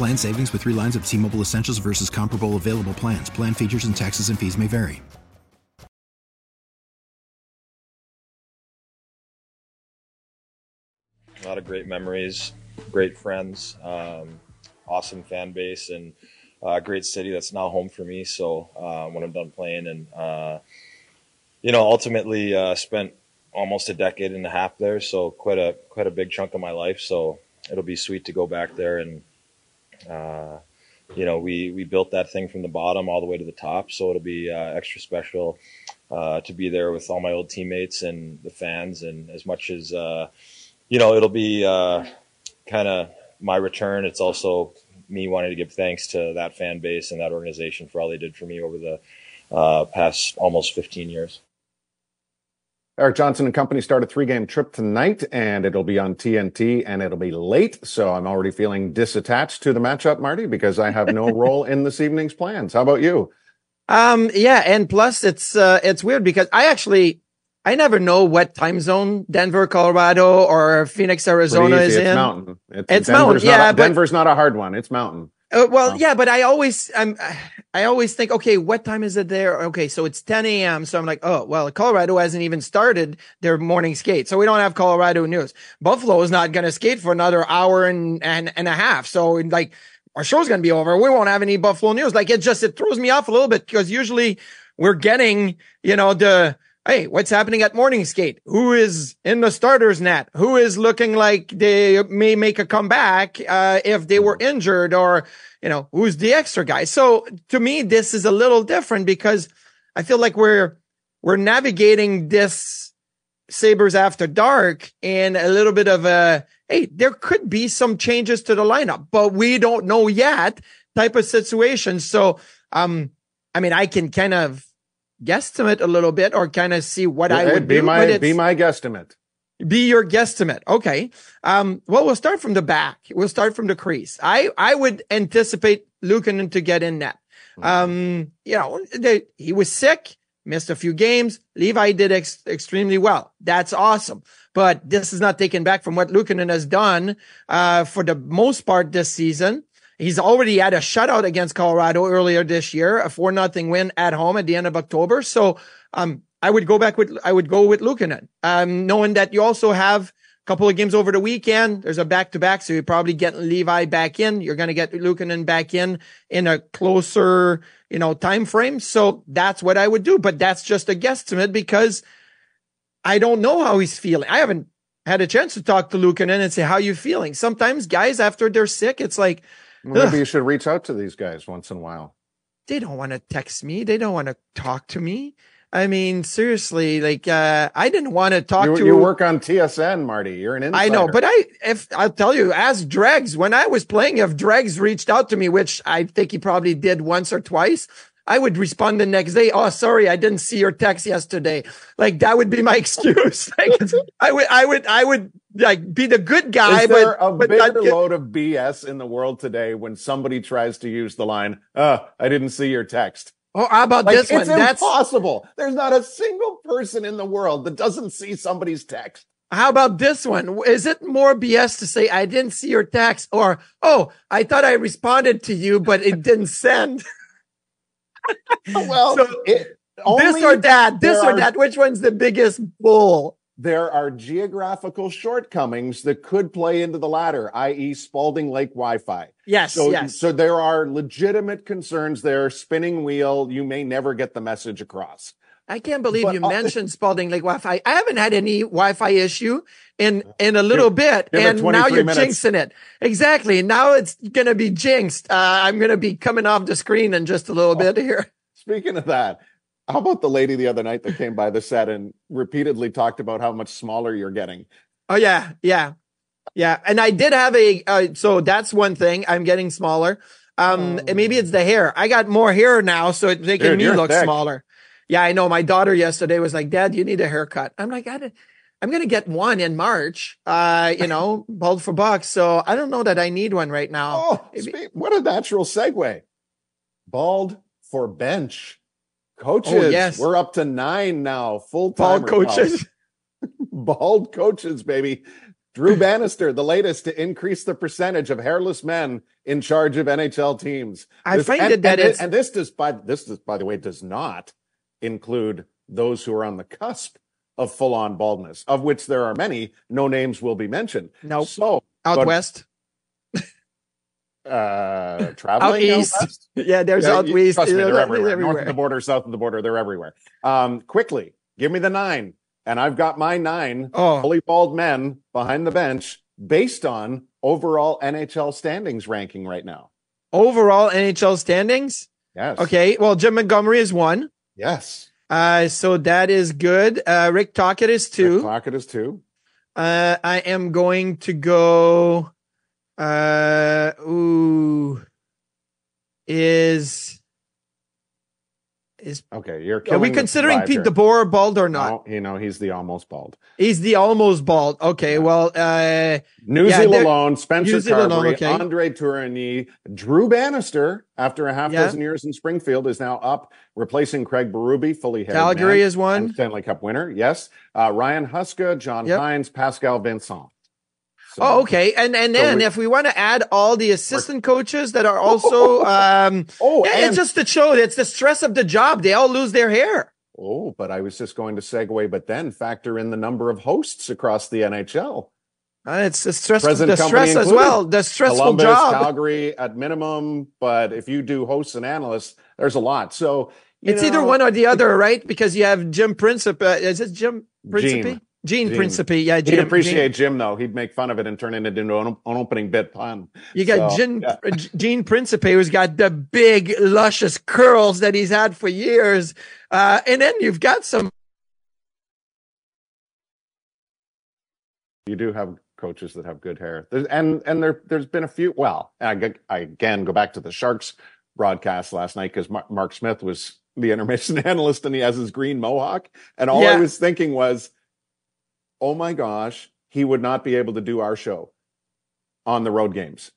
Plan savings with three lines of T Mobile Essentials versus comparable available plans. Plan features and taxes and fees may vary. A lot of great memories, great friends, um, awesome fan base, and a uh, great city that's now home for me. So uh, when I'm done playing, and uh, you know, ultimately uh, spent almost a decade and a half there, so quite a quite a big chunk of my life. So it'll be sweet to go back there and uh, you know we we built that thing from the bottom all the way to the top. So it'll be uh, extra special uh, to be there with all my old teammates and the fans and as much as uh, you know it'll be uh, kind of my return. It's also me wanting to give thanks to that fan base and that organization for all they did for me over the uh, past almost 15 years Erik Johnson and company start a three game trip tonight, and it'll be on TNT and it'll be late. So I'm already feeling disattached to the matchup, Marty, because I have no role in this evening's plans. How about you? Um, yeah. And plus it's, uh, it's weird because I actually, I never know what time zone Denver, Colorado or Phoenix, Arizona is it's in. Mountain. It's, it's mountain. Yeah. A, but, Denver's not a hard one. It's mountain. Uh, well, yeah, but I always, I'm, I always think, okay, what time is it there? Okay, so it's 10 a.m. So I'm like, oh, well, Colorado hasn't even started their morning skate, so we don't have Colorado news. Buffalo is not going to skate for another hour and, and and a half. So like, our show's going to be over. We won't have any Buffalo news. Like, it just it throws me off a little bit because usually we're getting, you know, the hey, what's happening at morning skate? Who is in the starters net? Who is looking like they may make a comeback uh, if they were injured or, you know, who's the extra guy? So to me, this is a little different because I feel like we're, we're navigating this Sabres after dark in a little bit of a, hey, there could be some changes to the lineup, but we don't know yet type of situation. So, um, I mean, I can kind of guesstimate a little bit or kind of see what I would be do. My, be my guesstimate. Be your guesstimate. Okay. Um, well, we'll start from the back. We'll start from the crease. I, I would anticipate Luukkonen to get in net. Mm-hmm. Um, you know, they, he was sick, missed a few games. Levi did ex- extremely well. That's awesome. But this is not taken back from what Luukkonen has done, uh, for the most part this season. He's already had a shutout against Colorado earlier this year, a four nothing win at home at the end of October. So, um, I would go back with, I would go with Luukkonen, um, knowing that you also have a couple of games over the weekend. There's a back to back. So you're probably getting Levi back in. You're going to get Luukkonen back in in a closer, you know, time frame. So that's what I would do. But that's just a guesstimate because I don't know how he's feeling. I haven't had a chance to talk to Luukkonen and say, how you feeling? Sometimes guys, after they're sick, it's like, Maybe Ugh. you should reach out to these guys once in a while. They don't want to text me. They don't want to talk to me. I mean, seriously, like, uh, I didn't want to talk you, to you work on TSN, Marty. You're an insider. I know, but I, if I'll tell you, as Dregs, when I was playing, if Dregs reached out to me, which I think he probably did once or twice, I would respond the next day. Oh, sorry, I didn't see your text yesterday. Like that would be my excuse. like I would, I would, I would like be the good guy. Is there but, a but bigger load of BS in the world today when somebody tries to use the line, "Oh, I didn't see your text." Oh, how about like, this one? It's impossible. There's not a single person in the world that doesn't see somebody's text. How about this one? Is it more BS to say I didn't see your text or oh, I thought I responded to you, but it didn't send? well, so, it, this or that, this or are, that. Which one's the biggest bull? There are geographical shortcomings that could play into the latter, i.e., Spaulding Lake Wi-Fi. Yes, So, yes. so there are legitimate concerns there. Spinning wheel, you may never get the message across. I can't believe But, you uh, mentioned Spaulding Lake Wi-Fi. I haven't had any Wi-Fi issue in in a little bit, give and now you're minutes. jinxing it. Exactly. Now it's gonna be jinxed. Uh, I'm gonna be coming off the screen in just a little bit here. Speaking of that, how about the lady the other night that came by the set and repeatedly talked about how much smaller you're getting? Oh yeah, yeah, yeah. And I did have a. Uh, so that's one thing. I'm getting smaller. Um, and maybe it's the hair. I got more hair now, so it's making Dude, me look thick. smaller. Yeah, I know. My daughter yesterday was like, "Dad, you need a haircut." I'm like, I I'm gonna get one in March. Uh, you know, bald for bucks. So I don't know that I need one right now. Oh, what a natural segue. Bald for bench coaches. Oh, yes. We're up to nine now. Full time coaches. Bald coaches, baby. Drew Bannister, the latest to increase the percentage of hairless men in charge of NHL teams. I This- find and, it that and, it's- and this does by this does, by the way does not include those who are on the cusp of full on baldness, of which there are many. No names will be mentioned. Nope. So Out west. Uh, traveling east. Yeah, there's Yeah, out you- west. Trust me, they're They're everywhere. North of the border, south of the border, they're everywhere. Um, quickly, give me the nine, and I've got my nine Oh, fully bald men behind the bench based on overall NHL standings ranking right now. overall NHL standings. Yes. Okay. Well, Jim Montgomery is one. Yes. Uh, so that is good. Uh, Rick Tocchet is Rick two. Tocchet is two. Uh, I am going to go. Uh, ooh, is is Okay, you're are we considering Pete. DeBoer bald or not? No, you know he's the almost bald. He's the almost bald. Okay, well, uh, Newsy Yeah, Lalone, Spencer Newsy Carbery, okay. Andre Tourigny, Drew Bannister, after a half Yeah. dozen years in Springfield, is now up, replacing Craig Berube, fully Calgary man, is one. Stanley Cup winner. Yes, uh, Ryan Huska, John Yep. Hynes, Pascal Vincent. So- Oh, okay. And and So then we- if we want to add all the assistant coaches that are also, um, Oh, yeah, it's just to show it's the stress of the job. They all lose their hair. oh, but I was just going to segue, but then factor in the number of hosts across the NHL. Uh, it's the stress, Present the stress as well. The stressful Columbus, job. Calgary at minimum, but if you do hosts and analysts, there's a lot. So you It's either one or the other, right? Because you have Jim Principe. Uh, is it Jim Principe? Gene. Gene, Gene. Principe. Yeah, He'd Jim. appreciate Jim though. He'd make fun of it and turn it into an, opening bit pun. You got So, Gene, yeah. Gene Principe, who's got the big, luscious curls that he's had for years. Uh, and then you've got some. You do have coaches that have good hair, there's, and and there there's been a few. Well, I again go back to the Sharks broadcast last night because Mark, Mark Smith was the intermission analyst and he has his green mohawk, and all I was thinking was, oh my gosh, he would not be able to do our show on the road games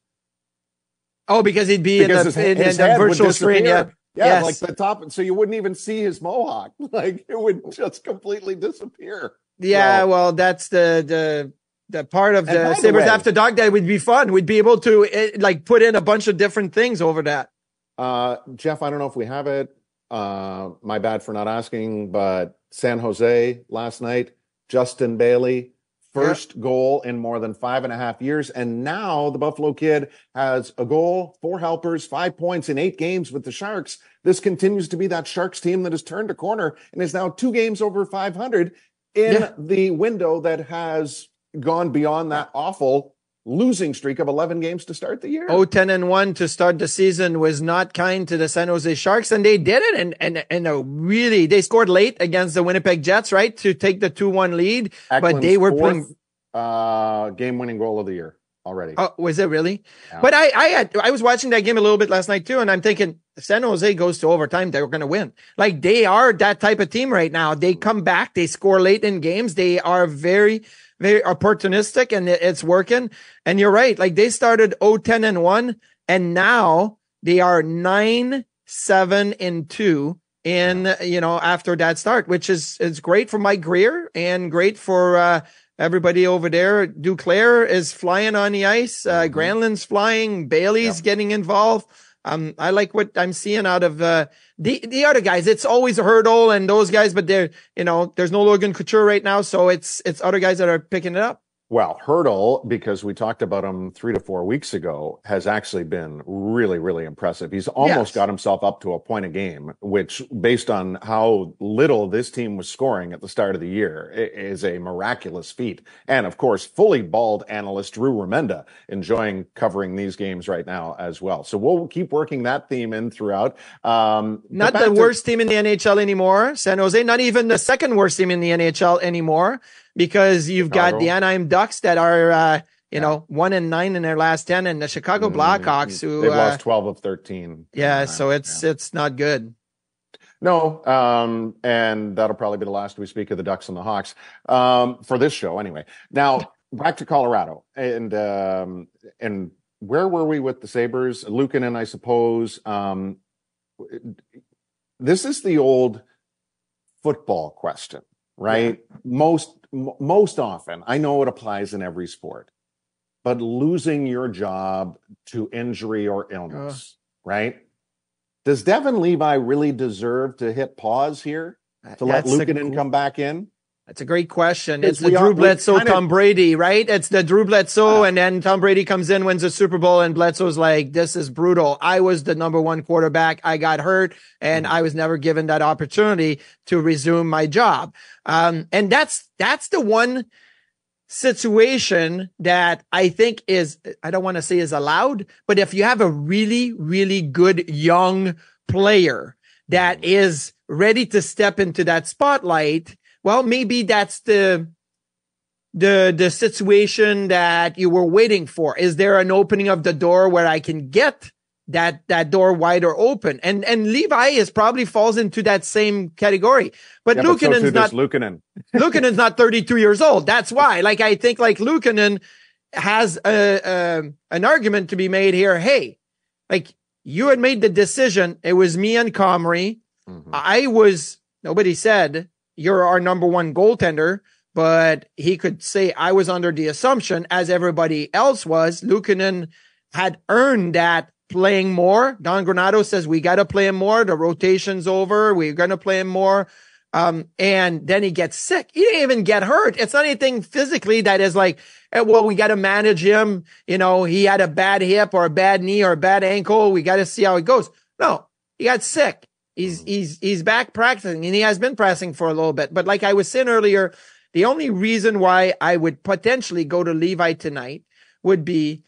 Oh, because he'd be because in his, in, his in the virtual screen. Yeah. Yeah, Yes. like the top, so you wouldn't even see his mohawk. Like it would just completely disappear. Yeah, So- well, that's the the the part of the the Sabres after dog that would be fun. We'd be able to eh, like put in a bunch of different things over that. Uh, Jeff, I don't know if we have it. Uh, my bad for not asking, but San Jose last night, Justin Bailey, first goal in more than five and a half years. And now the Buffalo kid has a goal, four helpers, five points in eight games with the Sharks. This continues to be that Sharks team that has turned a corner and is now two games over 500 in Yeah. the window that has gone beyond that awful losing streak of 11 games to start the year. Oh, 10 and 1 to start the season was not kind to the San Jose Sharks, and they did it. And, and, and really, they scored late against the Winnipeg Jets, right? To take the 2 1 lead. but they were fourth, playing. uh, game-winning goal of the year already. Oh, was it really? Yeah. But I, I had, I was watching that game a little bit last night too, and I'm thinking San Jose goes to overtime, they're going to win. Like they are that type of team right now. They come back, they score late in games. They are very, very opportunistic, and it's working. And you're right. Like they started 0-10 and one, and now they are nine, seven and two. In you know after that start, which is is great for Mike Grier and great for uh, everybody over there. Duclair is flying on the ice. Uh, Granlund's flying. Bailey's getting involved. Um, I like what I'm seeing out of uh, the the other guys. It's always a hurdle and those guys, but they're you know there's no Logan Couture right now, so it's it's other guys that are picking it up. Well, Hertl, because we talked about him three to four weeks ago, has actually been really, really impressive. He's almost Yes. got himself up to a point a game, which, based on how little this team was scoring at the start of the year, is a miraculous feat. And of course, fully bald analyst Drew Remenda enjoying covering these games right now as well. So we'll keep working that theme in throughout. Um, Not the to- worst team in the NHL anymore, San Jose. Not even the second worst team in the NHL anymore, because you've got the Anaheim Ducks that are, uh, you Yeah. know, one and nine in their last ten, and the Chicago Blackhawks who, Mm, They've uh, lost 12 of 13. yeah. So it's it's not good. No, um, and that'll probably be the last we speak of the Ducks and the Hawks um, for this show, anyway. Now back to Colorado, and um, and where were we with the Sabres? Lucan, and I suppose. Um, this is the old football question, right? Most m- most often, I know it applies in every sport, but losing your job to injury or illness, right? Does Devon Levi really deserve to hit pause here to let That's Luukkonen gr- come back in? That's a great question. It's- the are- Drew Bledsoe, kinda- Tom Brady, right? It's the Drew Bledsoe, and then Tom Brady comes in, wins the Super Bowl, and Bledsoe's like, "This is brutal. I was the number one quarterback. I got hurt, and Mm-hmm. I was never given that opportunity to resume my job." Um, and that's that's the one situation that I think is I don't want to say is allowed, but if you have a really really good young player that is ready to step into that spotlight, well, maybe that's the the the situation that you were waiting for. Is there an opening of the door where I can get that that door wider open? And and Levi is probably falls into that same category. But Yeah, but so not Luukkonen. Luukkonen's not 32 years old. That's why. Like I think like Luukkonen has a, a an argument to be made here. Hey, like you had made the decision. It was me and Comrie. Mhm. I was nobody said you're our number one goaltender, but he could say I was under the assumption, as everybody else was, Luukkonen had earned that playing more. Don Granato says we got to play him more. The rotation's over. We're going to play him more. Um, and then he gets sick. He didn't even get hurt. It's not anything physically that is like, eh, well, we got to manage him. You know, he had a bad hip or a bad knee or a bad ankle. We got to see how it goes. No, he got sick. He's, he's, he's back practicing and he has been pressing for a little bit. But like I was saying earlier, the only reason why I would potentially go to Levi tonight would be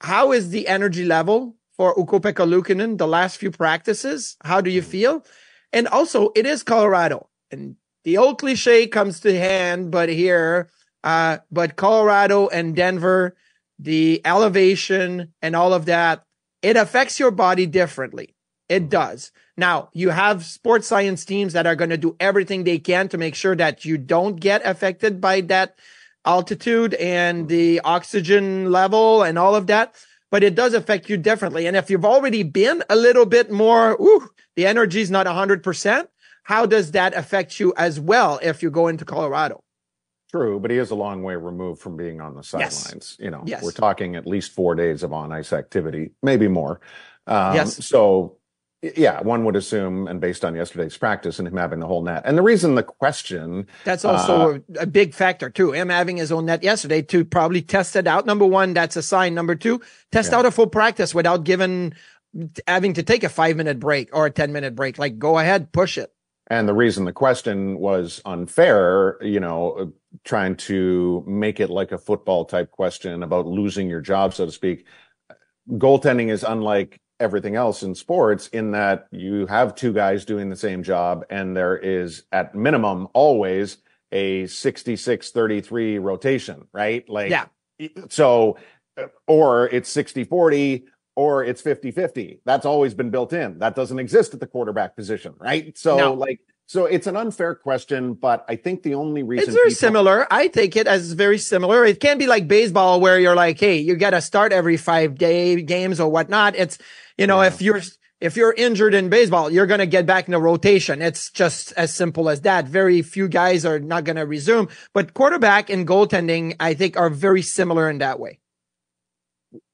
how is the energy level for Ukko-Pekka Luukkonen the last few practices? How do you feel? And also, it is Colorado, and the old cliche comes to hand, but here, uh, but Colorado and Denver, the elevation and all of that, it affects your body differently. It does. Now, you have sports science teams that are going to do everything they can to make sure that you don't get affected by that altitude and the oxygen level and all of that. But it does affect you differently. And if you've already been a little bit more, ooh, the energy is not 100%, how does that affect you as well if you go into Colorado? True, but he is a long way removed from being on the Yes. sidelines. You know, Yes. we're talking at least four days of on ice activity, maybe more. Um, Yes. So, yeah, one would assume, and based on yesterday's practice and him having the whole net. And the reason the question, That's also a, a big factor too. Him having his own net yesterday to probably test it out. Number one, that's a sign. Number two, test Yeah. out a full practice without giving, having to take a five minute break or a 10 minute break. Like go ahead, push it. and the reason the question was unfair, you know, uh, trying to make it like a football type question about losing your job, so to speak. Goaltending is unlike everything else in sports in that you have two guys doing the same job and there is at minimum always a 66 33 rotation, right? Like, Yeah. so, uh, or it's 60 40 or it's 50 50. That's always been built in. That doesn't exist at the quarterback position, right? So, No. like, so it's an unfair question, but I think the only reason It's very people- similar. I take it as very similar. It can be like baseball where you're like, Hey, you got to start every five day games or whatnot. It's, you know, Yeah. if you're, if you're injured in baseball, you're going to get back in the rotation. It's just as simple as that. Very few guys are not going to resume, but quarterback and goaltending, I think are very similar in that way.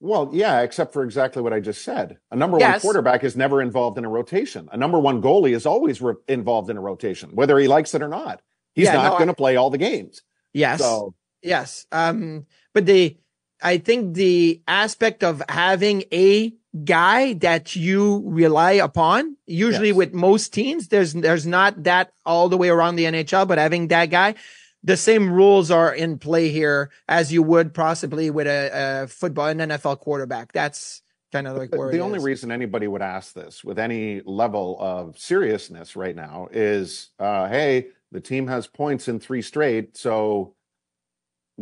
Well, yeah, except for exactly what I just said. A number Yes. one quarterback is never involved in a rotation. A number one goalie is always re- involved in a rotation, whether he likes it or not. He's Yeah, not no, going to play all the games. Yes. So Yes. Um, but the, I think the aspect of having a guy that you rely upon, usually Yes. with most teams, there's, there's not that all the way around the NHL, but having that guy, the same rules are in play here as you would possibly with a, a football, an NFL quarterback. That's kind of like where the only is. reason anybody would ask this with any level of seriousness right now is, uh, hey, the team has points in three straight. So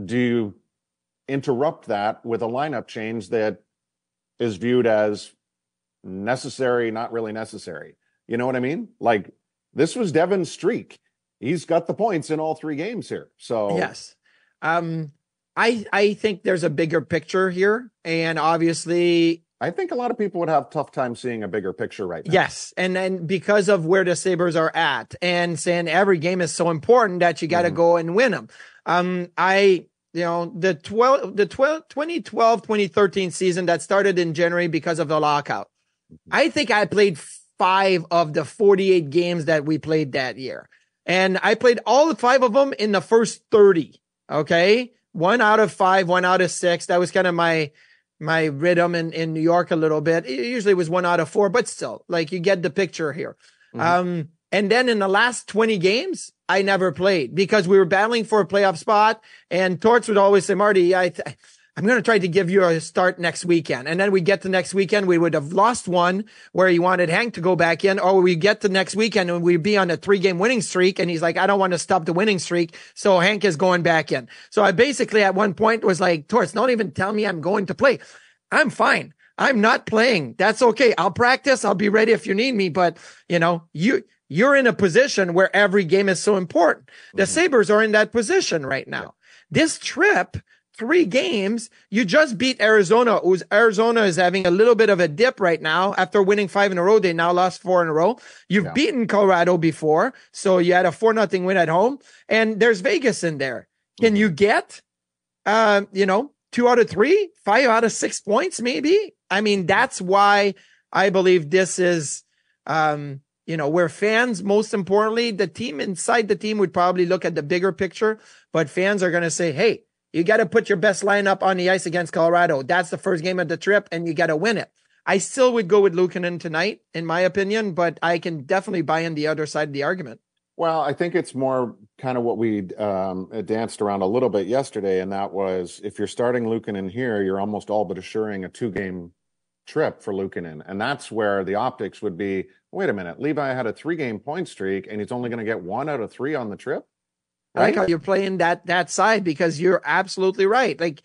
do you interrupt that with a lineup change that is viewed as necessary, not really necessary? You know what I mean? Like this was Devon's streak. He's got the points in all three games here. So Yes. Um, I, I think there's a bigger picture here and obviously I think a lot of people would have tough time seeing a bigger picture right now. Yes, and then because of where the Sabres are at, and saying every game is so important that you got to Mhm. go and win them. Um, I, you know, the 12, the 12, 2012, 2013 season that started in January because of the lockout. I think I played five of the 48 games that we played that year. And I played all the five of them in the first 30. Okay. One out of five, one out of six. That was kind of my, my rhythm in, in New York a little bit. It usually was one out of four, but still, like you get the picture here. Mhm. Um, and then in the last 20 games, I never played because we were battling for a playoff spot. And Torts would always say, Marty, I, th- I'm going to try to give you a start next weekend. And then we get to next weekend, we would have lost one where he wanted Hank to go back in, or we get to next weekend and we'd be on a three game winning streak. And he's like, I don't want to stop the winning streak. So Hank is going back in. So I basically at one point was like, Torts, don't even tell me I'm going to play. I'm fine. I'm not playing. That's okay. I'll practice. I'll be ready if you need me. But you know, you, you're in a position where every game is so important. The Mhm. Sabres are in that position right now. This trip, three games, you just beat Arizona, who's Arizona is having a little bit of a dip right now after winning five in a row. They now lost four in a row. You've Yeah. beaten Colorado before. So you had a four nothing win at home and there's Vegas in there. Can Mhm. you get, um, you know, two out of three, five out of six points, maybe? I mean, that's why I believe this is, um, you know, where fans, most importantly, the team inside the team would probably look at the bigger picture, but fans are going to say, Hey, you got to put your best lineup on the ice against Colorado. That's the first game of the trip and you got to win it. I still would go with Luukkonen tonight, in my opinion, but I can definitely buy in the other side of the argument. Well, I think it's more kind of what we um, danced around a little bit yesterday, and that was if you're starting Luukkonen here, you're almost all but assuring a two-game trip for Luukkonen, and that's where the optics would be. Wait a minute, Levi had a three-game point streak, and he's only going to get one out of three on the trip. I like how you're playing that that side because you're absolutely right. Like,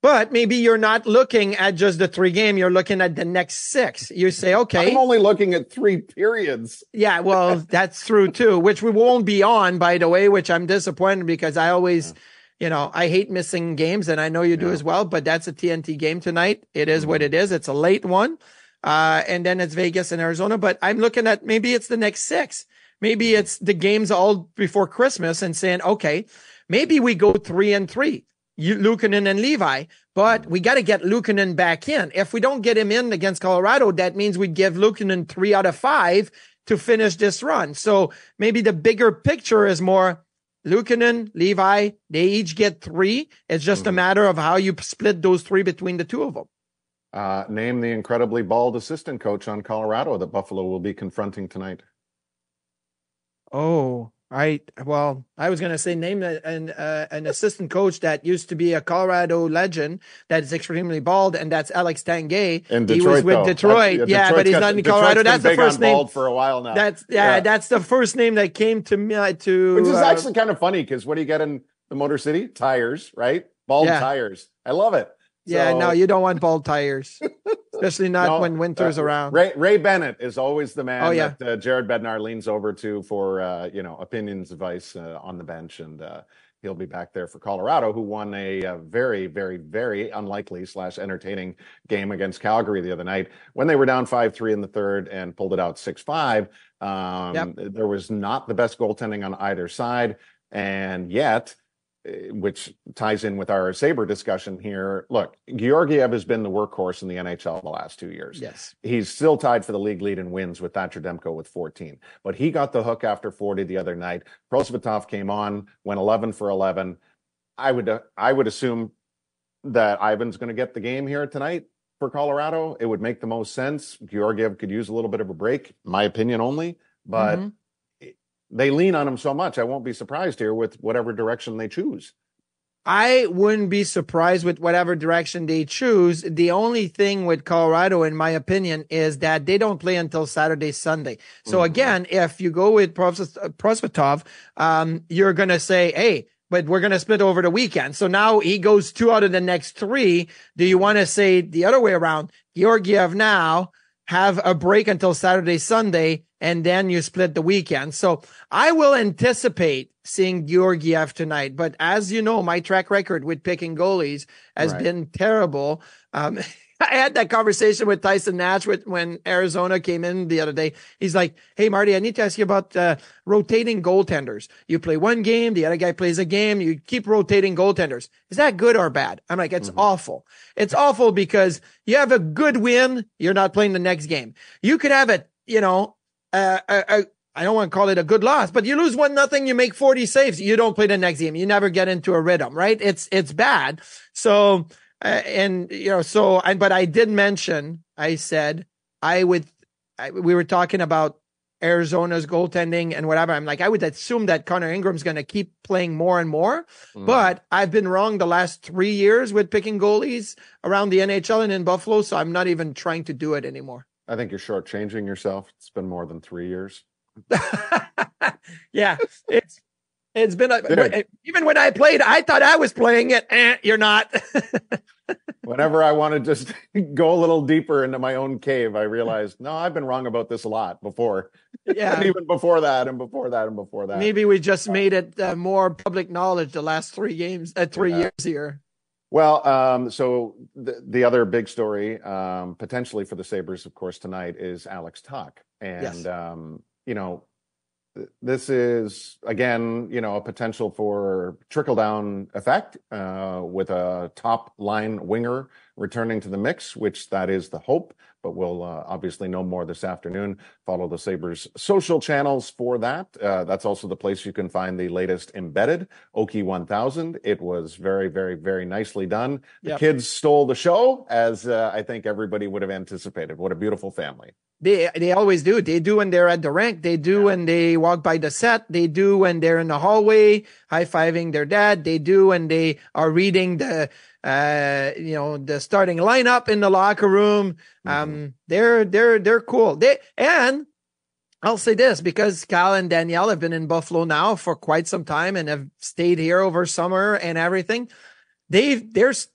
but maybe you're not looking at just the three game. You're looking at the next six. You say, okay, I'm only looking at three periods. yeah, well, that's true too. Which we won't be on, by the way. Which I'm disappointed because I always, you know, I hate missing games, and I know you do Yeah. as well. But that's a TNT game tonight. It is what Mhm. it is. It's a late one, uh, and then it's Vegas and Arizona. But I'm looking at maybe it's the next six. Maybe it's the games all before Christmas and saying, okay, maybe we go three and three, you, Luukkonen and Levi, but we got to get Luukkonen back in. If we don't get him in against Colorado, that means we give Luukkonen three out of five to finish this run. So maybe the bigger picture is more Luukkonen, Levi, they each get three. It's just a Mhm. matter of how you split those three between the two of them. Uh, name the incredibly bald assistant coach on Colorado that Buffalo will be confronting tonight. Oh, I well, I was gonna say name a- an uh, an assistant coach that used to be a Colorado legend that is extremely bald, and that's Alex Tanguay. In he Detroit, was with though. Detroit, yeah, Detroit's but he's not in Detroit's Colorado. That's the first name. bald for a while now. That's yeah, Yeah. that's the first name that came to me uh, to. Which is uh, actually kind of funny because what do you get in the Motor City? Tires, right? Bald Yeah. tires. I love it. yeah, no, you don't want bald tires, especially not No, when winter's uh, around. Ray Ray Bennett is always the man Oh, yeah. that uh, Jared Bednar leans over to for uh, you know opinions, advice uh, on the bench, and uh, he'll be back there for Colorado, who won a, uh very, very, very unlikely slash entertaining game against Calgary the other night when they were down five three in the third and pulled it out six five. Um, Yep. There was not the best goaltending on either side, and yet which ties in with our Sabre discussion here. Look, Georgiev has been the workhorse in the NHL the last two years. Yes. He's still tied for the league lead in wins with Thatcher Demko with 14. But he got the hook after 40 the other night. Prosvetov came on, went 11 for 11. I would uh, I would assume that Ivan's going to get the game here tonight for Colorado. It would make the most sense. Georgiev could use a little bit of a break, my opinion only, but Mhm. They lean on him so much. I won't be surprised here with whatever direction they choose. I wouldn't be surprised with whatever direction they choose. The only thing with Colorado, in my opinion, is that they don't play until Saturday, Sunday. So Mhm. again, if you go with Pros- Prosvetov, um, you're going to say, Hey, but we're going to split over the weekend. So now he goes two out of the next three. Do you want to say the other way around? Georgiev now have a break until Saturday, Sunday, and then you split the weekend. So I will anticipate seeing Georgiev tonight. But as you know, my track record with picking goalies has Right. been terrible. Um, I had that conversation with Tyson Nash with, when Arizona came in the other day. He's like, Hey, Marty, I need to ask you about uh, rotating goaltenders. You play one game, the other guy plays a game, you keep rotating goaltenders. Is that good or bad? I'm like, it's awful. It's awful because you have a good win, you're not playing the next game. You could have a, you know, uh, a, a, I don't want to call it a good loss, but you lose one nothing, you make 40 saves, you don't play the next game. You never get into a rhythm, right? It's, it's bad. So, uh, and you know, so, and, but I did mention, I said, I would, I, we were talking about Arizona's goaltending and whatever. I'm like, I would assume that Connor Ingram's going to keep playing more and more, Mm. but I've been wrong the last three years with picking goalies around the NHL and in Buffalo. So I'm not even trying to do it anymore. I think you're shortchanging yourself. It's been more than three years. yeah, it's it's been a, Dude. even when I played, I thought I was playing it. Eh, you're not. Whenever I want to just go a little deeper into my own cave, I realized, no, I've been wrong about this a lot before. And yeah, even before that, and before that, and before that. maybe we just made it uh, more public knowledge the last three games, uh, three Yeah. years here. Well, um, so the, the other big story, um, potentially for the Sabres, of course, tonight is Alex Tuch. And, Yes. um, you know, th- this is, again, you know, a potential for trickle down effect uh, with a top line winger returning to the mix, which that is the hope. But we'll uh, obviously know more this afternoon. Follow the Sabres social channels for that. Uh, that's also the place you can find the latest embedded Oki 1000. It was very, very, very nicely done. The Yep. kids stole the show, as uh, I think everybody would have anticipated. What a beautiful family. They they always do. They do when they're at the rank. They do when they walk by the set. They do when they're in the hallway high fiving their dad. They do when they are reading the uh you know the starting lineup in the locker room. Um, they're they're they're cool. They and I'll say this because Kyle and Danielle have been in Buffalo now for quite some time and have stayed here over summer and everything. They've there's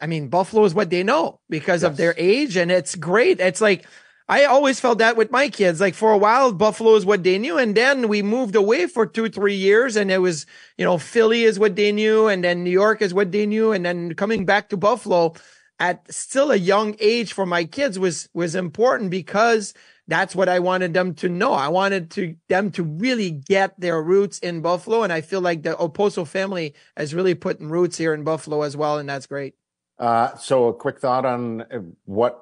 I mean, Buffalo is what they know because of their age, and it's great. It's like I always felt that with my kids. Like for a while, Buffalo is what they knew, and then we moved away for two, three years, and it was you know Philly is what they knew, and then New York is what they knew, and then coming back to Buffalo at still a young age for my kids was was important because that's what I wanted them to know. I wanted to them to really get their roots in Buffalo, and I feel like the Okposo family has really put roots here in Buffalo as well, and that's great. Uh, so, a quick thought on uh, what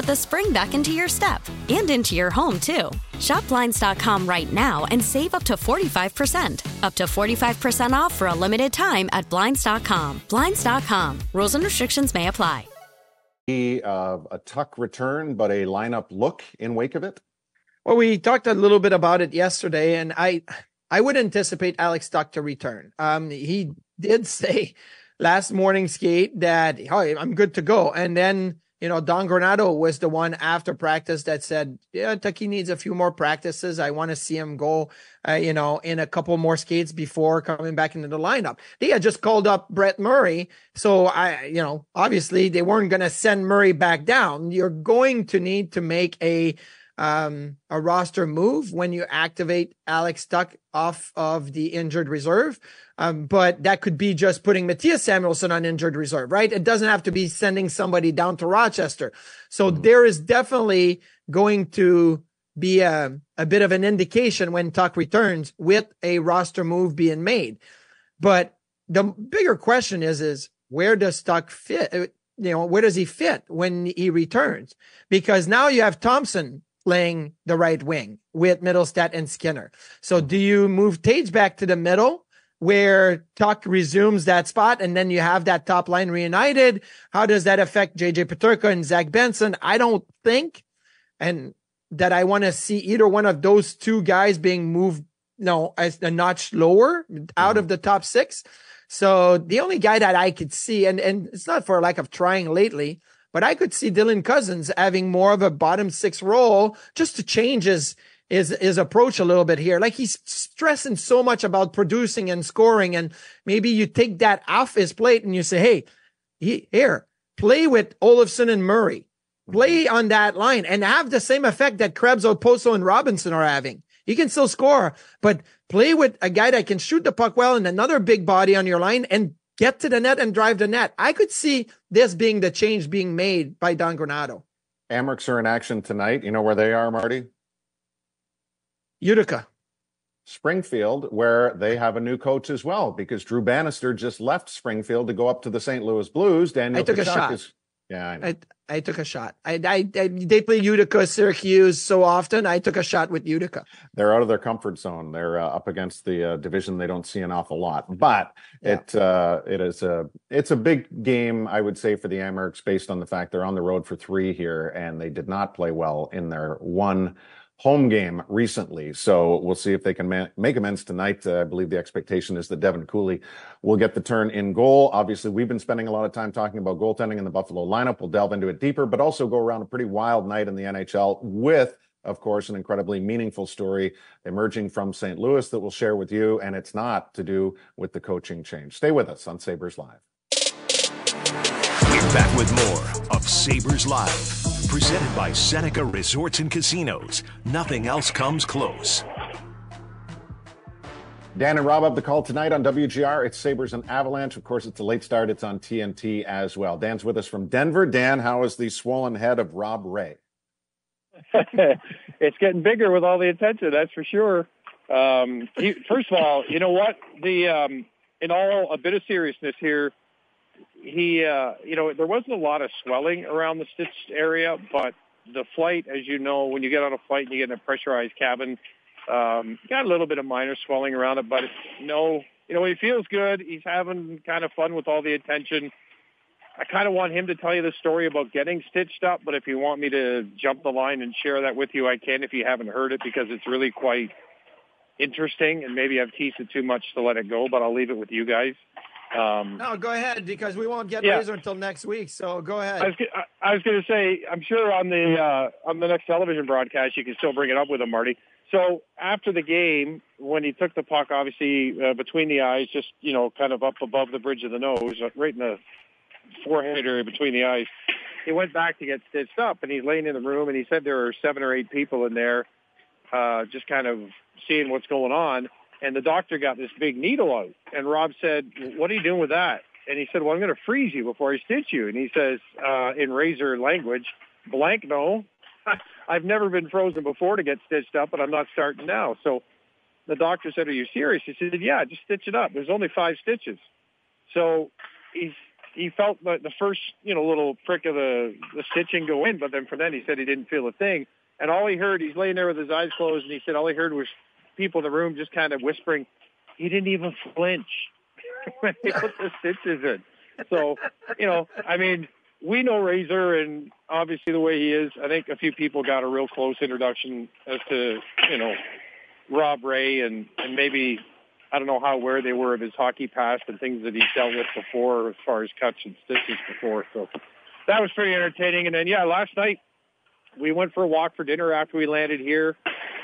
put the spring back into your step and into your home, too. Shop Blinds.com right now and save up to 45%. Up to 45% off for a limited time at Blinds.com. Blinds.com. Rules and restrictions may apply. Uh, a Tuch return, but a lineup look in wake of it? Well, we talked a little bit about it yesterday, and I I would anticipate Alex Tuch to return. Um, he did say last morning skate that oh, I'm good to go, and then you know, Don Granato was the one after practice that said, yeah, Tucky needs a few more practices. I want to see him go, uh, you know, in a couple more skates before coming back into the lineup. They had just called up Brett Murray. So I, you know, obviously they weren't going to send Murray back down. You're going to need to make a, um, a roster move when you activate Alex Tuch off of the injured reserve. Um, but that could be just putting Mattias Samuelsson on injured reserve, right? It doesn't have to be sending somebody down to Rochester. So mm-hmm. there is definitely going to be a, a bit of an indication when Tuch returns with a roster move being made. But the bigger question is, is where does Tuch fit? Uh, you know, where does he fit when he returns? Because now you have Thompson playing the right wing with Mittelstadt and Skinner. So do you move Tage back to the middle? Where Tuch resumes that spot and then you have that top line reunited. How does that affect JJ Peterka and Zach Benson? I don't think, and that I want to see either one of those two guys being moved, you know, as a notch lower out of mm-hmm. the top six. So the only guy that I could see, and, and it's not for lack of trying lately, but I could see Dylan Cozens having more of a bottom six role just to change his, his his approach a little bit here. Like he's stressing so much about producing and scoring, and maybe you take that off his plate and you say, "Hey, he, here, play with Olofsson and Murray, play mm-hmm. on that line, and have the same effect that Krebs, Okposo, and Robinson are having. He can still score, but play with a guy that can shoot the puck well and another big body on your line and." Get to the net and drive the net. I could see this being the change being made by Don Granato. Amerks are in action tonight. You know where they are, Marty? Utica. Springfield, where they have a new coach as well, because Drew Bannister just left Springfield to go up to the St. Louis Blues. Daniel I took Tkachuk a shot. Is, yeah, I, I, I, took a shot. I, I, I, they play Utica, Syracuse so often. I took a shot with Utica. They're out of their comfort zone. They're uh, up against the uh, division they don't see an awful lot, but yeah. it uh, it is a it's a big game, I would say, for the Amerks based on the fact they're on the road for three here, and they did not play well in their one home game recently. So we'll see if they can ma- make amends tonight. Uh, I believe the expectation is that Devin Cooley will get the turn in goal. Obviously, we've been spending a lot of time talking about goaltending in the Buffalo lineup. We'll delve into it deeper, but also go around a pretty wild night in the NHL with of course, an incredibly meaningful story emerging from St. Louis that we'll share with you. And it's not to do with the coaching change. Stay with us on Sabres Live. We're back with more of Sabres Live Presented by Seneca Resorts and Casinos. Nothing else comes close. Dan and Rob have the call tonight on WGR. It's Sabres and Avalanche. Of course, it's a late start. It's on TNT as well. Dan's with us from Denver. Dan, how is the swollen head of Rob Ray? it's getting bigger with all the attention, that's for sure. Um, he, first of all, you know what? The um, in all a bit of seriousness here, he, uh, you know, there wasn't a lot of swelling around the stitched area, but the flight, as you know, when you get on a flight and you get in a pressurized cabin, um, got a little bit of minor swelling around it, but it's no, you know, he feels good. He's having kind of fun with all the attention. I kind of want him to tell you the story about getting stitched up, but if you want me to jump the line and share that with you, I can if you haven't heard it because it's really quite interesting and maybe I've teased it too much to let it go, but I'll leave it with you guys. Um, no, go ahead because we won't get Yeah. Razor until next week. So go ahead. I was, I- I was going to say, I'm sure on the uh, on the next television broadcast you can still bring it up with him, Marty. So after the game, when he took the puck, obviously uh, between the eyes, just you know, kind of up above the bridge of the nose, uh, right in the forehead area between the eyes, he went back to get stitched up, and he's laying in the room, and he said there were seven or eight people in there, uh, just kind of seeing what's going on. And the doctor got this big needle out, and Rob said, "What are you doing with that?" And he said, "Well, I'm going to freeze you before I stitch you." And he says, uh, in razor language, "Blank, no. I've never been frozen before to get stitched up, but I'm not starting now." So the doctor said, "Are you serious?" He said, "Yeah, just stitch it up. There's only five stitches." So he felt the, the first you know little prick of the the stitching go in, but then from then he said he didn't feel a thing. And all he heard, he's laying there with his eyes closed, and he said all he heard was people in the room just kind of whispering. He didn't even flinch when they put the stitches in. So you know, I mean, we know Razor, and obviously the way he is. I think a few people got a real close introduction as to you know Rob Ray and and maybe I don't know how aware they were of his hockey past and things that he's dealt with before as far as cuts and stitches before. So that was pretty entertaining. And then yeah, last night we went for a walk for dinner after we landed here.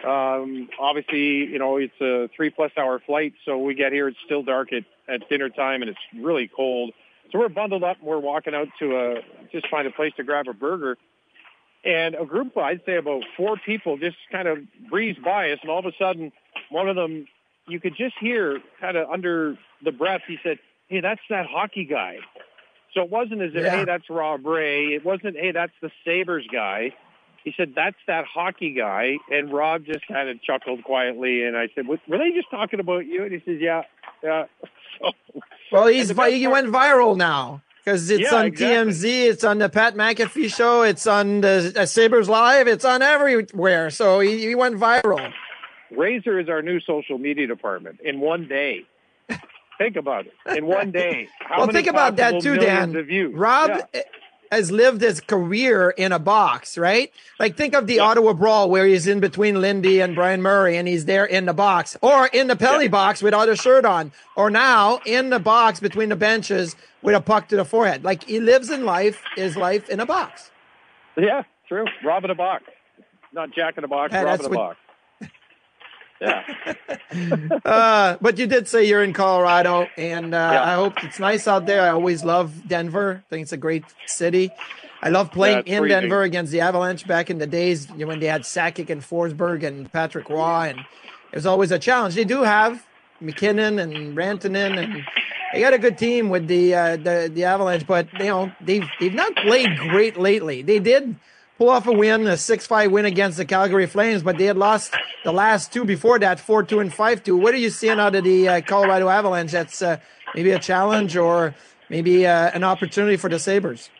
Um, obviously, you know, it's a three plus hour flight, so we get here, it's still dark at, at dinner time and it's really cold. So we're bundled up and we're walking out to a, just find a place to grab a burger. And a group of, I'd say about four people just kind of breezed by us and all of a sudden one of them, you could just hear kind of under the breath, he said, hey, that's that hockey guy. So it wasn't as if, Yeah. hey, that's Rob Ray. It wasn't, hey, that's the Sabres guy. He said, that's that hockey guy. And Rob just kind of chuckled quietly. And I said, were they just talking about you? And he says, yeah, yeah. So, Well, he's and the vi- best he part- went viral now because it's Yeah, on exactly. TMZ, it's on the Pat McAfee show, it's on the uh, Sabres Live, it's on everywhere. So he, he went viral. Razor is our new social media department in one day. Think about it. In one day. How well, think about that too, Dan. Rob Yeah. Has lived his career in a box, right? Like think of the Ottawa Brawl where he's in between Lindy and Brian Murray and he's there in the box or in the penalty box without a shirt on or now in the box between the benches with a puck to the forehead. Like he lives in life, his life in a box. Yeah, true. Rob in a box. Not Jack in a box, Yeah, Rob in a what- box. Yeah. uh, but you did say you're in Colorado, and uh, Yeah. I hope it's nice out there. I always love Denver. I think it's a great city. I love playing Yeah, in freezing. Denver against the Avalanche back in the days when they had Sakic and Forsberg and Patrick Roy, and it was always a challenge. They do have MacKinnon and Rantanen, and they got a good team with the uh, the the Avalanche, but you know they've they've not played great lately. They did pull off a win, a six five win against the Calgary Flames, but they had lost the last two before that, four two and five two. What are you seeing out of the uh, Colorado Avalanche? That's uh, maybe a challenge or maybe uh, an opportunity for the Sabres.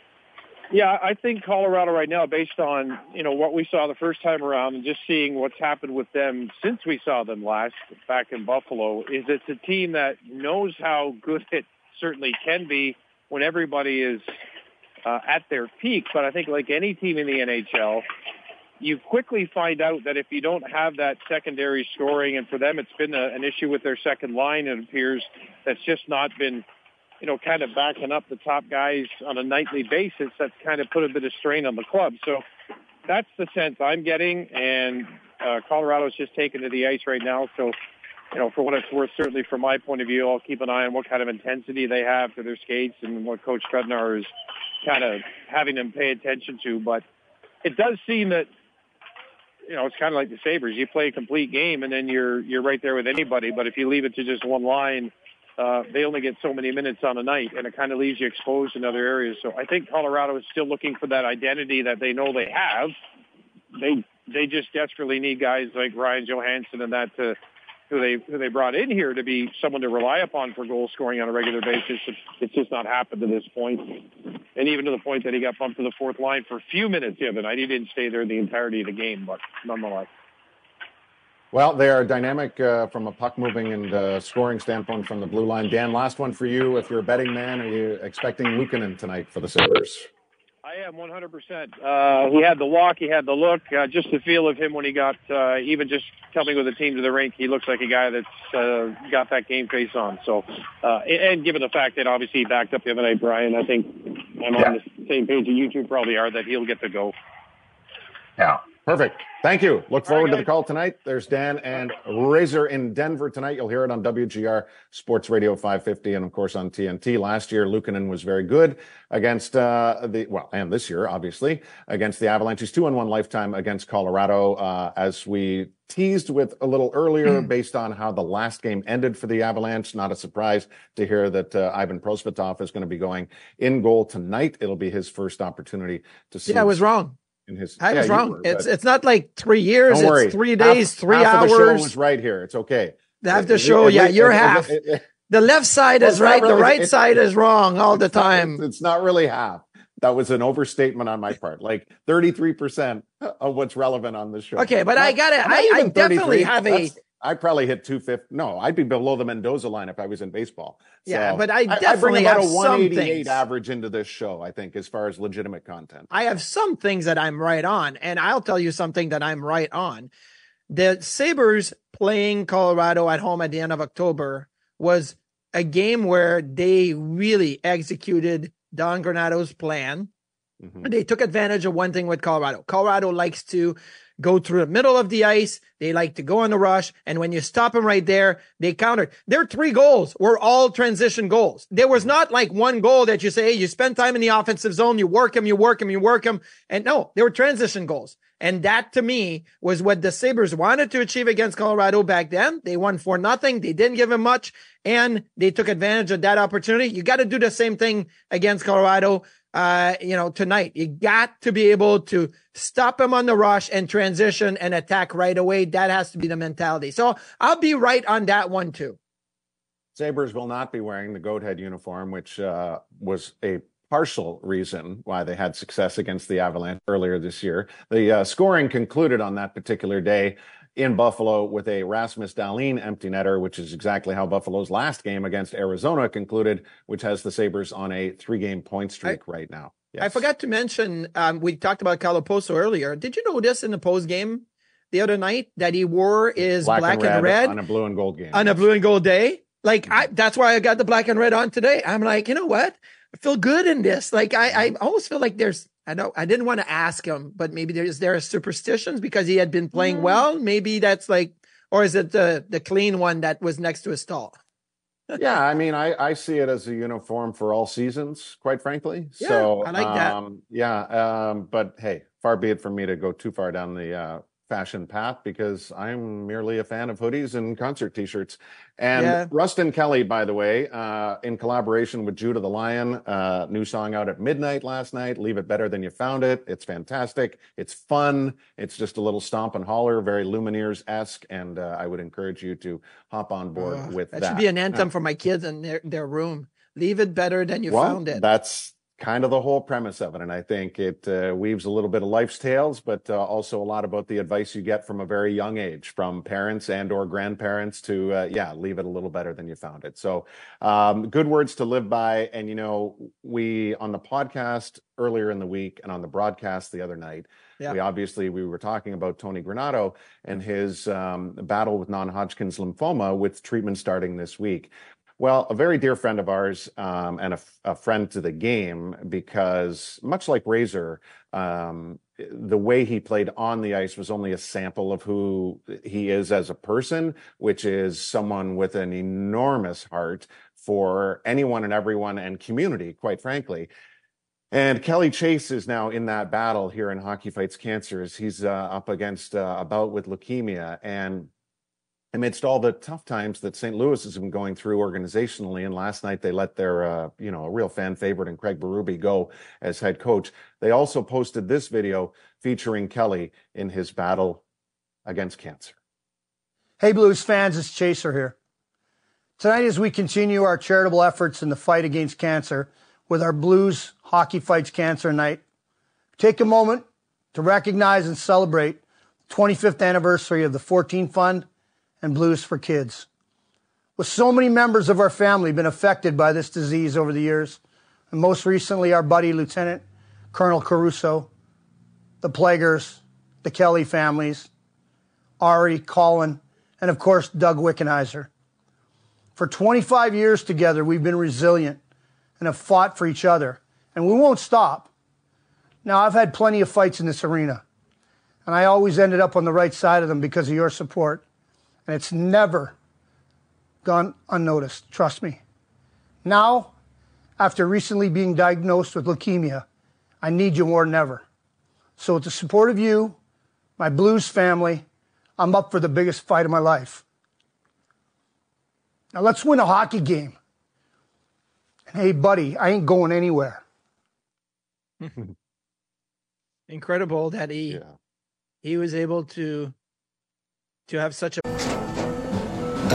Yeah, I think Colorado right now, based on you know what we saw the first time around, and just seeing what's happened with them since we saw them last back in Buffalo, is it's a team that knows how good it certainly can be when everybody is uh, at their peak. But I think, like any team in the NHL, you quickly find out that if you don't have that secondary scoring, and for them it's been a, an issue with their second line, it appears that's just not been you know, kind of backing up the top guys on a nightly basis, that's kind of put a bit of strain on the club. So that's the sense I'm getting, and uh, Colorado's just taken to the ice right now. So, you know, for what it's worth, certainly from my point of view, I'll keep an eye on what kind of intensity they have to their skates and what Coach Bednar is kind of having them pay attention to. But it does seem that you know, it's kind of like the Sabres. You play a complete game, and then you're you're right there with anybody. But if you leave it to just one line, uh, they only get so many minutes on a night, and it kind of leaves you exposed in other areas. So I think Colorado is still looking for that identity that they know they have. They they just desperately need guys like Ryan Johansen and that to who they who they brought in here to be someone to rely upon for goal scoring on a regular basis. It's, just not happened to this point, and even to the point that he got bumped to the fourth line for a few minutes the other night. He didn't stay there the entirety of the game, but nonetheless. Well, they are dynamic uh, from a puck moving and uh, scoring standpoint from the blue line. Dan, last one for you. If you're a betting man, are you expecting Luukkonen tonight for the Sabres? I am 100%. Uh, he had the walk, he had the look, uh, just the feel of him when he got, uh, even just coming with the team to the rink, he looks like a guy that's uh, got that game face on. So, uh, and given the fact that obviously he backed up the other night, Brian, I think I'm Yeah. on the same page that you two probably are that he'll get the go. Yeah. Perfect. Thank you. Look forward to the call tonight. There's Dan and Razor in Denver tonight. You'll hear it on WGR Sports Radio 550 and of course on TNT. Last year, Luukkonen was very good against uh, the well, and this year obviously against the Avalanches. Two on one lifetime against Colorado. Uh, as we teased with a little earlier, based on how the last game ended for the Avalanche. Not a surprise to hear that uh, Ivan Prosvetov is going to be going in goal tonight. It'll be his first opportunity to see. Yeah, I was wrong. In his, I Yeah, was you were. it's it's not like three years. don't worry. It's three Half- days, three half hours. Of the show was right here. It's okay. Half the It- show, it- yeah, it- you're it- it- half. it- it- the left side Well, is not right. the right it- side is wrong all the it's not- time. it's, not really half. That was an overstatement on my part. Like 33% of what's relevant on the show. Okay, but I gotta- I- I definitely have a- That's- I probably hit 250. No, I'd be below the Mendoza line if I was in baseball. Yeah, So but I I bring definitely about have a some 188 things. average into this show, I think, as far as legitimate content. I have some things that I'm right on, and I'll tell you something that I'm right on. The Sabres playing Colorado at home at the end of October was a game where they really executed Don Granato's plan. Mhm. They took advantage of one thing with Colorado. Colorado likes to go through the middle of the ice. They like to go on the rush. And when you stop them right there, they counter. Their three goals were all transition goals. There was not like one goal that you say, hey, you spend time in the offensive zone, you work them, you work them, you work them. And no, they were transition goals. And that to me was what the Sabres wanted to achieve against Colorado back then. They won for nothing. They didn't give them much and they took advantage of that opportunity. You got to do the same thing against Colorado uh, you know, tonight. You got to be able to stop them on the rush and transition and attack right away. That has to be the mentality. So I'll be right on that one too. Sabres will not be wearing the goat head uniform, which uh, was a partial reason why they had success against the Avalanche earlier this year. The uh, scoring concluded on that particular day in Buffalo with a Rasmus Dahlin empty netter, which is exactly how Buffalo's last game against Arizona concluded, which has the Sabres on a three game point streak right now. I forgot to mention, um, we talked about Kyle Okposo earlier. Did you notice in the post game the other night that he wore his black, and, red on a blue and gold game. on a blue and gold day? Like I, that's why I got the black and red on today. I'm like, you know what? I feel good in this. Like I, I almost feel like there's. I know I didn't want to ask him, but maybe there's there are superstitions because he had been playing well. Maybe that's like, or is it the the clean one that was next to his stall? yeah, I mean, I, I see it as a uniform for all seasons, quite frankly. Yeah, so I like that. um, Yeah, um, but hey, far be it from me to go too far down the uh, fashion path because I'm merely a fan of hoodies and concert T-shirts. And Yeah. Rustin Kelly, by the way, uh, in collaboration with Judah the Lion, uh, new song out at midnight last night. Leave it better than you found it. It's fantastic. It's fun. It's just a little stomp and holler, very Lumineers esque, and uh, I would encourage you to hop on board with that. that should be an anthem Uh, for my kids in their, their room. Leave it better than you found it. That's kind of the whole premise of it. And I think it uh, weaves a little bit of life's tales, but uh, also a lot about the advice you get from a very young age from parents and or grandparents to, uh, yeah, leave it a little better than you found it. So um, good words to live by. And, you know, we on the podcast earlier in the week and on the broadcast the other night, Yeah. we obviously we were talking about Tony Granato and his um, battle with non-Hodgkin's lymphoma with treatment starting this week. Well, a very dear friend of ours um, and a, friend to the game, because much like Razor, um, the way he played on the ice was only a sample of who he is as a person, which is someone with an enormous heart for anyone and everyone and community, quite frankly. And Kelly Chase is now in that battle here in Hockey Fights Cancers. He's uh, up against uh, a bout with leukemia. And amidst all the tough times that St. Louis has been going through organizationally, and last night they let their, uh, you know, a real fan favorite and Craig Berube go as head coach. They also posted this video featuring Kelly in his battle against cancer. Hey, Blues fans, it's Chaser here. Tonight, as we continue our charitable efforts in the fight against cancer with our Blues Hockey Fights Cancer Night, take a moment to recognize and celebrate the 25th anniversary of the 14 Fund and Blues for Kids. With so many members of our family been affected by this disease over the years, and most recently our buddy Lieutenant Colonel Caruso, the Plagers, the Kelly families, Ari, Colin, and of course, Doug Wickenheiser. For 25 years together, we've been resilient and have fought for each other, and we won't stop. Now, I've had plenty of fights in this arena, and I always ended up on the right side of them because of your support, and it's never gone unnoticed, trust me. Now, after recently being diagnosed with leukemia, I need you more than ever. So, with the support of you, my Blues family, I'm up for the biggest fight of my life. Now, let's win a hockey game. And hey, buddy, I ain't going anywhere. Incredible that he yeah. he was able to to have such a.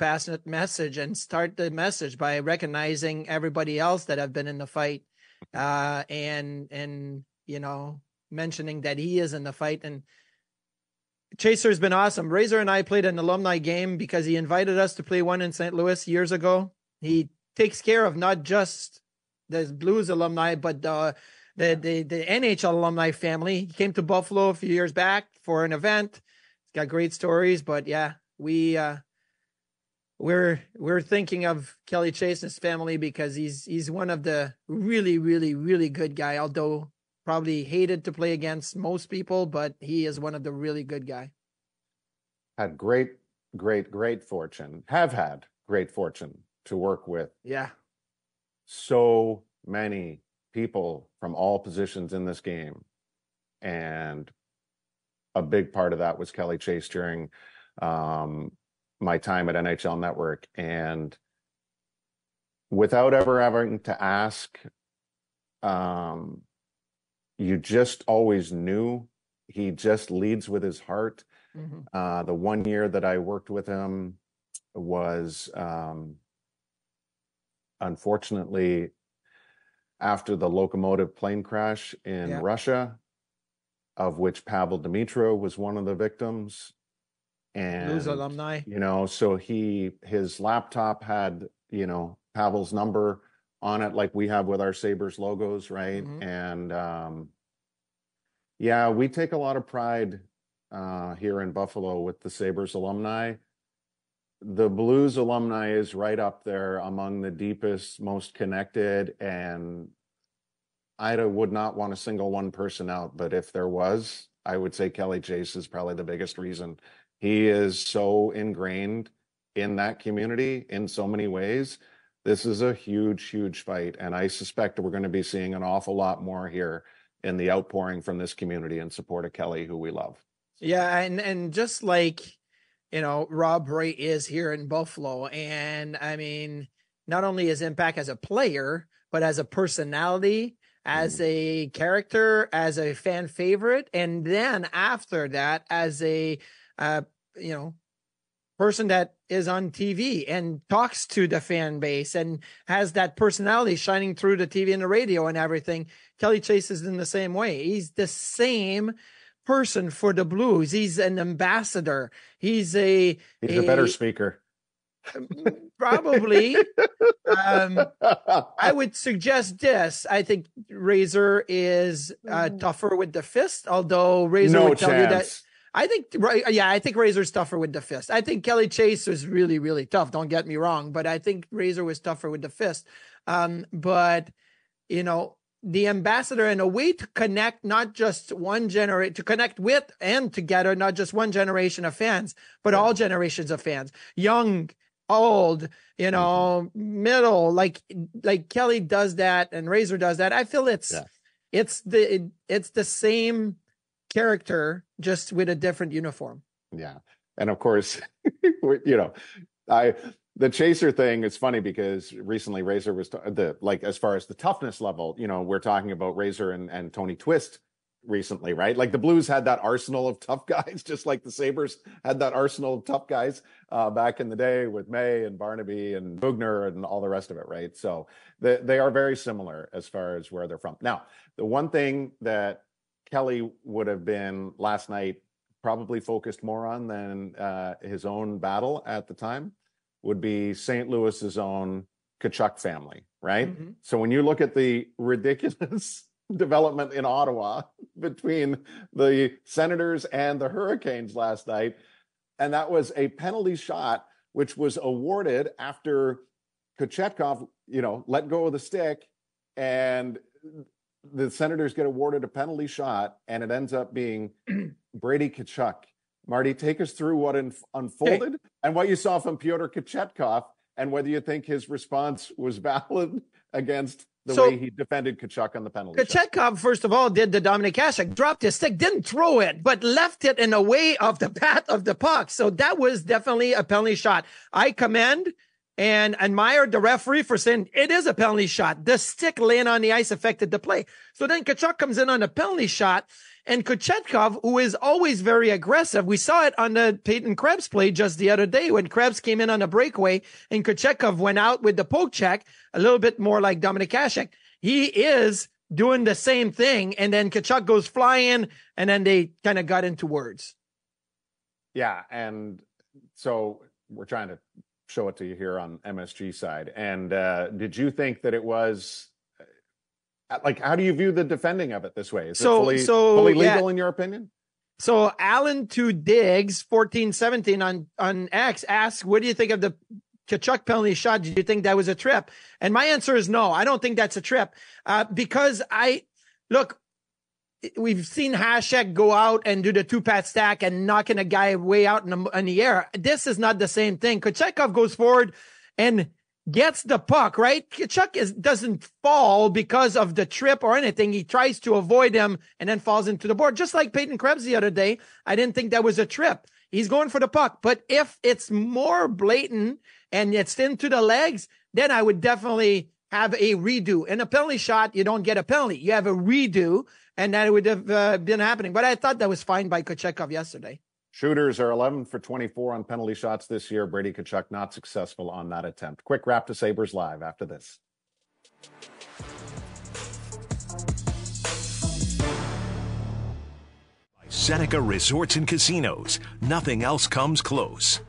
passionate message and start the message by recognizing everybody else that have been in the fight uh, and and you know mentioning that he is in the fight. And chaser's been awesome. Razor and i played an alumni game because he invited us to play one in st louis years ago. He takes care of not just the blues alumni but uh, the, the the nhl alumni family. He came to buffalo a few years back for an event. He's got great stories but yeah we uh we're we're thinking of Kelly Chase and his family because he's he's one of the really really really good guy. Although probably hated to play against most people, but he is one of the really good guy. Had great great great fortune. Have had great fortune to work with. Yeah. So many people from all positions in this game, and a big part of that was Kelly Chase during um, my time at NHL Network and without ever having to ask, um, you just always knew he just leads with his heart. Mm-hmm. Uh, the one year that I worked with him was um, unfortunately after the Lokomotiv plane crash in yeah. Russia, of which Pavel Demitra was one of the victims and Blues alumni. You know, so he his laptop had you know Pavel's number on it, like we have with our Sabres logos, right? Mm-hmm. And um, yeah, we take a lot of pride uh, here in Buffalo with the Sabres alumni. The Blues alumni is right up there among the deepest, most connected, and Ida would not want to single one person out, but if there was, I would say Kelly Chase is probably the biggest reason he is so ingrained in that community in so many ways. This is a huge, huge fight. And I suspect we're going to be seeing an awful lot more here in the outpouring from this community in support of Kelly, who we love. Yeah. And, and just like, you know, Rob Ray is here in Buffalo. And I mean, not only his impact as a player, but as a personality, as mm. a character, as a fan favorite. And then after that, as a uh, you know, person that is on TV and talks to the fan base and has that personality shining through the TV and the radio and everything. Kelly Chase is in the same way. He's the same person for the Blues. He's an ambassador. He's a he's a, a better speaker. Probably. um, I would suggest this. I think Razor is uh, mm. tougher with the fist, although Razor no would tell chance. you that I think, yeah, I think Razor's tougher with the fist. I think Kelly Chase was really, really tough. Don't get me wrong, but I think Razor was tougher with the fist. Um, but you know, the ambassador in a way to connect not just one generation to connect with and together not just one generation of fans but all generations of fans young old you know mm-hmm. middle like like kelly does that and razor does that i feel it's yeah. it's the it, it's the same character just with a different uniform. Yeah. And of course you know i the chaser thing is funny because recently razor was t- the like as far as the toughness level you know we're talking about razor and, and tony twist recently right? Like the blues had that arsenal of tough guys just like the sabres had that arsenal of tough guys uh, back in the day with may and barnaby and boughner and all the rest of it right? So they, they are very similar as far as where they're from. Now the one thing that kelly would have been last night probably focused more on than uh, his own battle at the time would be St. Louis's own Tkachuk family, right? Mm-hmm. So when you look at the ridiculous development in Ottawa between the Senators and the Hurricanes last night, and that was a penalty shot which was awarded after Kochetkov, you know, let go of the stick and the Senators get awarded a penalty shot and it ends up being Brady Tkachuk Marty, take us through what inf- unfolded and what you saw from Pyotr Kochetkov and whether you think his response was valid against the so, way he defended Tkachuk on the penalty. Kochetkov, shot. first of all, did the Dominik Hasek, dropped his stick, didn't throw it, but left it in the way of the path of the puck. So that was definitely a penalty shot. I commend and admired the referee for saying it is a penalty shot. The stick laying on the ice affected the play. So then Tkachuk comes in on a penalty shot and Kochetkov, who is always very aggressive, we saw it on the Peyton Krebs play just the other day when Krebs came in on a breakaway and Kochetkov went out with the poke check, a little bit more like Dominik Hasek. He is doing the same thing. And then Tkachuk goes flying and then they kind of got into words. Yeah. And so we're trying to show it to you here on MSG side. And uh, did you think that it was like how do you view the defending of it this way? Is so, it fully, so, fully legal yeah. in your opinion? So Alan to Diggs, 1417 on, on X asks, what do you think of the Tkachuk penalty shot? Did you think that was a trip? And my answer is no, I don't think that's a trip. Uh, because I look, we've seen Hasek go out and do the two pad stack and knocking a guy way out in the, in the air. This is not the same thing. Kochetkov goes forward and gets the puck, right? Chuck is, doesn't fall because of the trip or anything. He tries to avoid him and then falls into the board. Just like Peyton Krebs the other day. I didn't think that was a trip. He's going for the puck. But if it's more blatant and it's into the legs, then I would definitely have a redo. In a penalty shot, you don't get a penalty. You have a redo and that would have uh, been happening. But I thought that was fine by Kochetkov yesterday. Shooters are 11 for 24 on penalty shots this year. Brady Tkachuk not successful on that attempt. Quick wrap to Sabres Live after this. Seneca Resorts and Casinos. Nothing else comes close.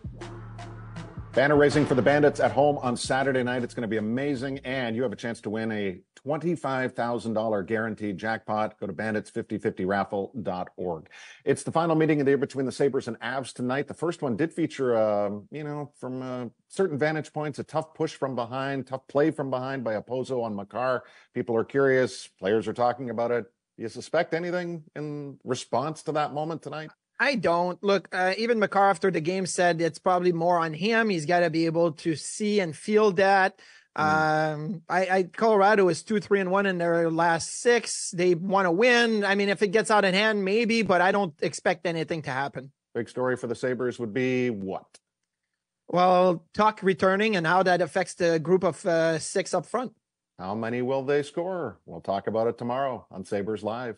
Banner raising for the Bandits at home on Saturday night. It's going to be amazing. And you have a chance to win a $25,000 guaranteed jackpot. Go to bandits5050raffle.org. It's the final meeting of the year between the Sabres and Avs tonight. The first one did feature, uh, you know, from uh, certain vantage points, a tough push from behind, tough play from behind by Okposo on Makar. People are curious. Players are talking about it. Do you suspect anything in response to that moment tonight? I don't look. Uh, even Makar after the game said it's probably more on him. He's got to be able to see and feel that. Mm. Um, I, I, Colorado is two, three, and one in their last six. They want to win. I mean, if it gets out of hand, maybe, but I don't expect anything to happen. Big story for the Sabres would be what? Well, Tuch returning and how that affects the group of uh, six up front. How many will they score? We'll talk about it tomorrow on Sabres Live.